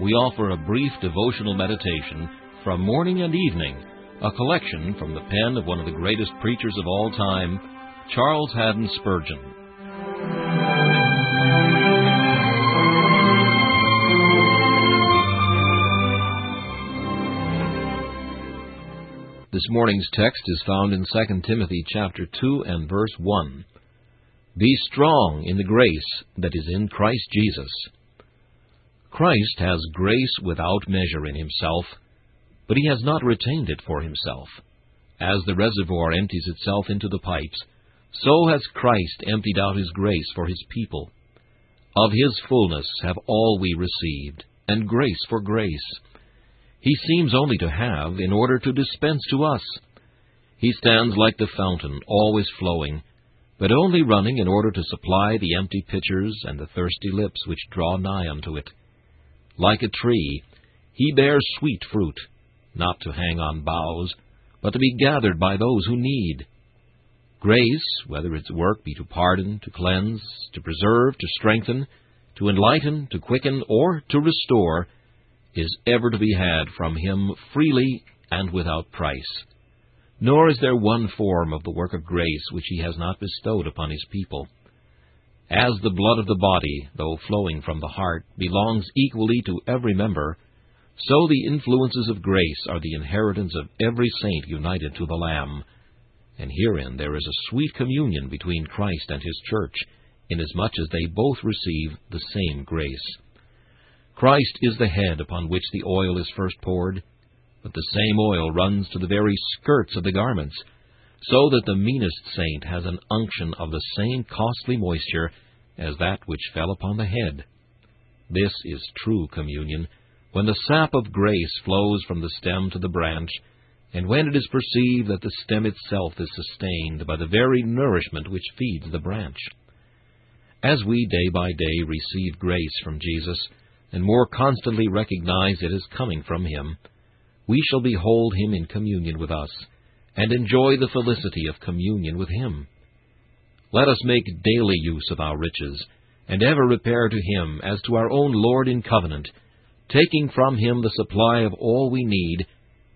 we offer a brief devotional meditation from morning and evening, a collection from the pen of one of the greatest preachers of all time, Charles Haddon Spurgeon. This morning's text is found in 2 Timothy chapter 2 and verse 1. Be strong in the grace that is in Christ Jesus. Christ has grace without measure in himself, but he has not retained it for himself. As the reservoir empties itself into the pipes, so has Christ emptied out his grace for his people. Of his fullness have all we received, and grace for grace. He seems only to have in order to dispense to us. He stands like the fountain, always flowing, but only running in order to supply the empty pitchers and the thirsty lips which draw nigh unto it. Like a tree, he bears sweet fruit, not to hang on boughs, but to be gathered by those who need. Grace, whether its work be to pardon, to cleanse, to preserve, to strengthen, to enlighten, to quicken, or to restore, is ever to be had from him freely and without price. Nor is there one form of the work of grace which he has not bestowed upon his people. As the blood of the body, though flowing from the heart, belongs equally to every member, so the influences of grace are the inheritance of every saint united to the Lamb. And herein there is a sweet communion between Christ and his church, inasmuch as they both receive the same grace. Christ is the head upon which the oil is first poured, but the same oil runs to the very skirts of the garments, so that the meanest saint has an unction of the same costly moisture as that which fell upon the head. This is true communion, when the sap of grace flows from the stem to the branch, and when it is perceived that the stem itself is sustained by the very nourishment which feeds the branch. As we day by day receive grace from Jesus, and more constantly recognize it as coming from Him, we shall behold Him in communion with us, and enjoy the felicity of communion with Him. Let us make daily use of our riches, and ever repair to Him as to our own Lord in covenant, taking from Him the supply of all we need,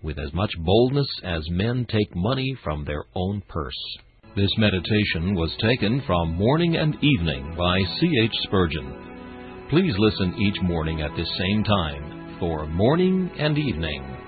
with as much boldness as men take money from their own purse. This meditation was taken from Morning and Evening by C. H. Spurgeon. Please listen each morning at this same time for Morning and Evening.